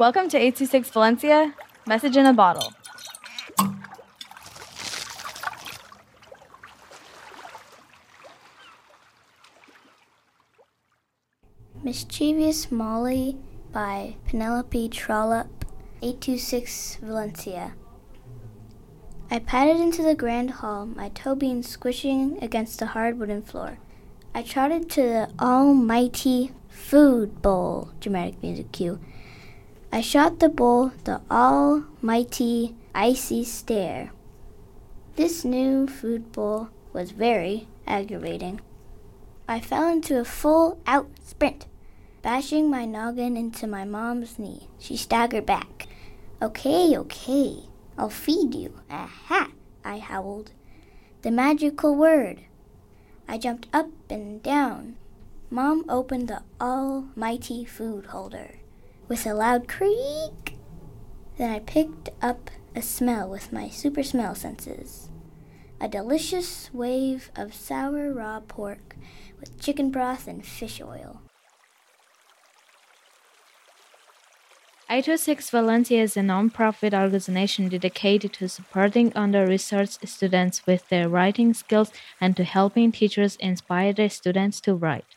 Welcome to 826 Valencia, message in a bottle. Mischievous Molly by Penelope Trollope, 826 Valencia. I padded into the grand hall, my toe being squishing against the hard wooden floor. I trotted to the almighty food bowl, dramatic music cue. I shot the bowl the almighty icy stare. This new food bowl was very aggravating. I fell into a full out sprint, bashing my noggin into my mom's knee. She staggered back. Okay, okay, I'll feed you. Aha! I howled. The magical word. I jumped up and down. Mom opened the almighty food holder with a loud creak. Then I picked up a smell with my super smell senses. A delicious wave of sour raw pork with chicken broth and fish oil. 826 Valencia is a non-profit organization dedicated to supporting under-researched students with their writing skills and to helping teachers inspire their students to write.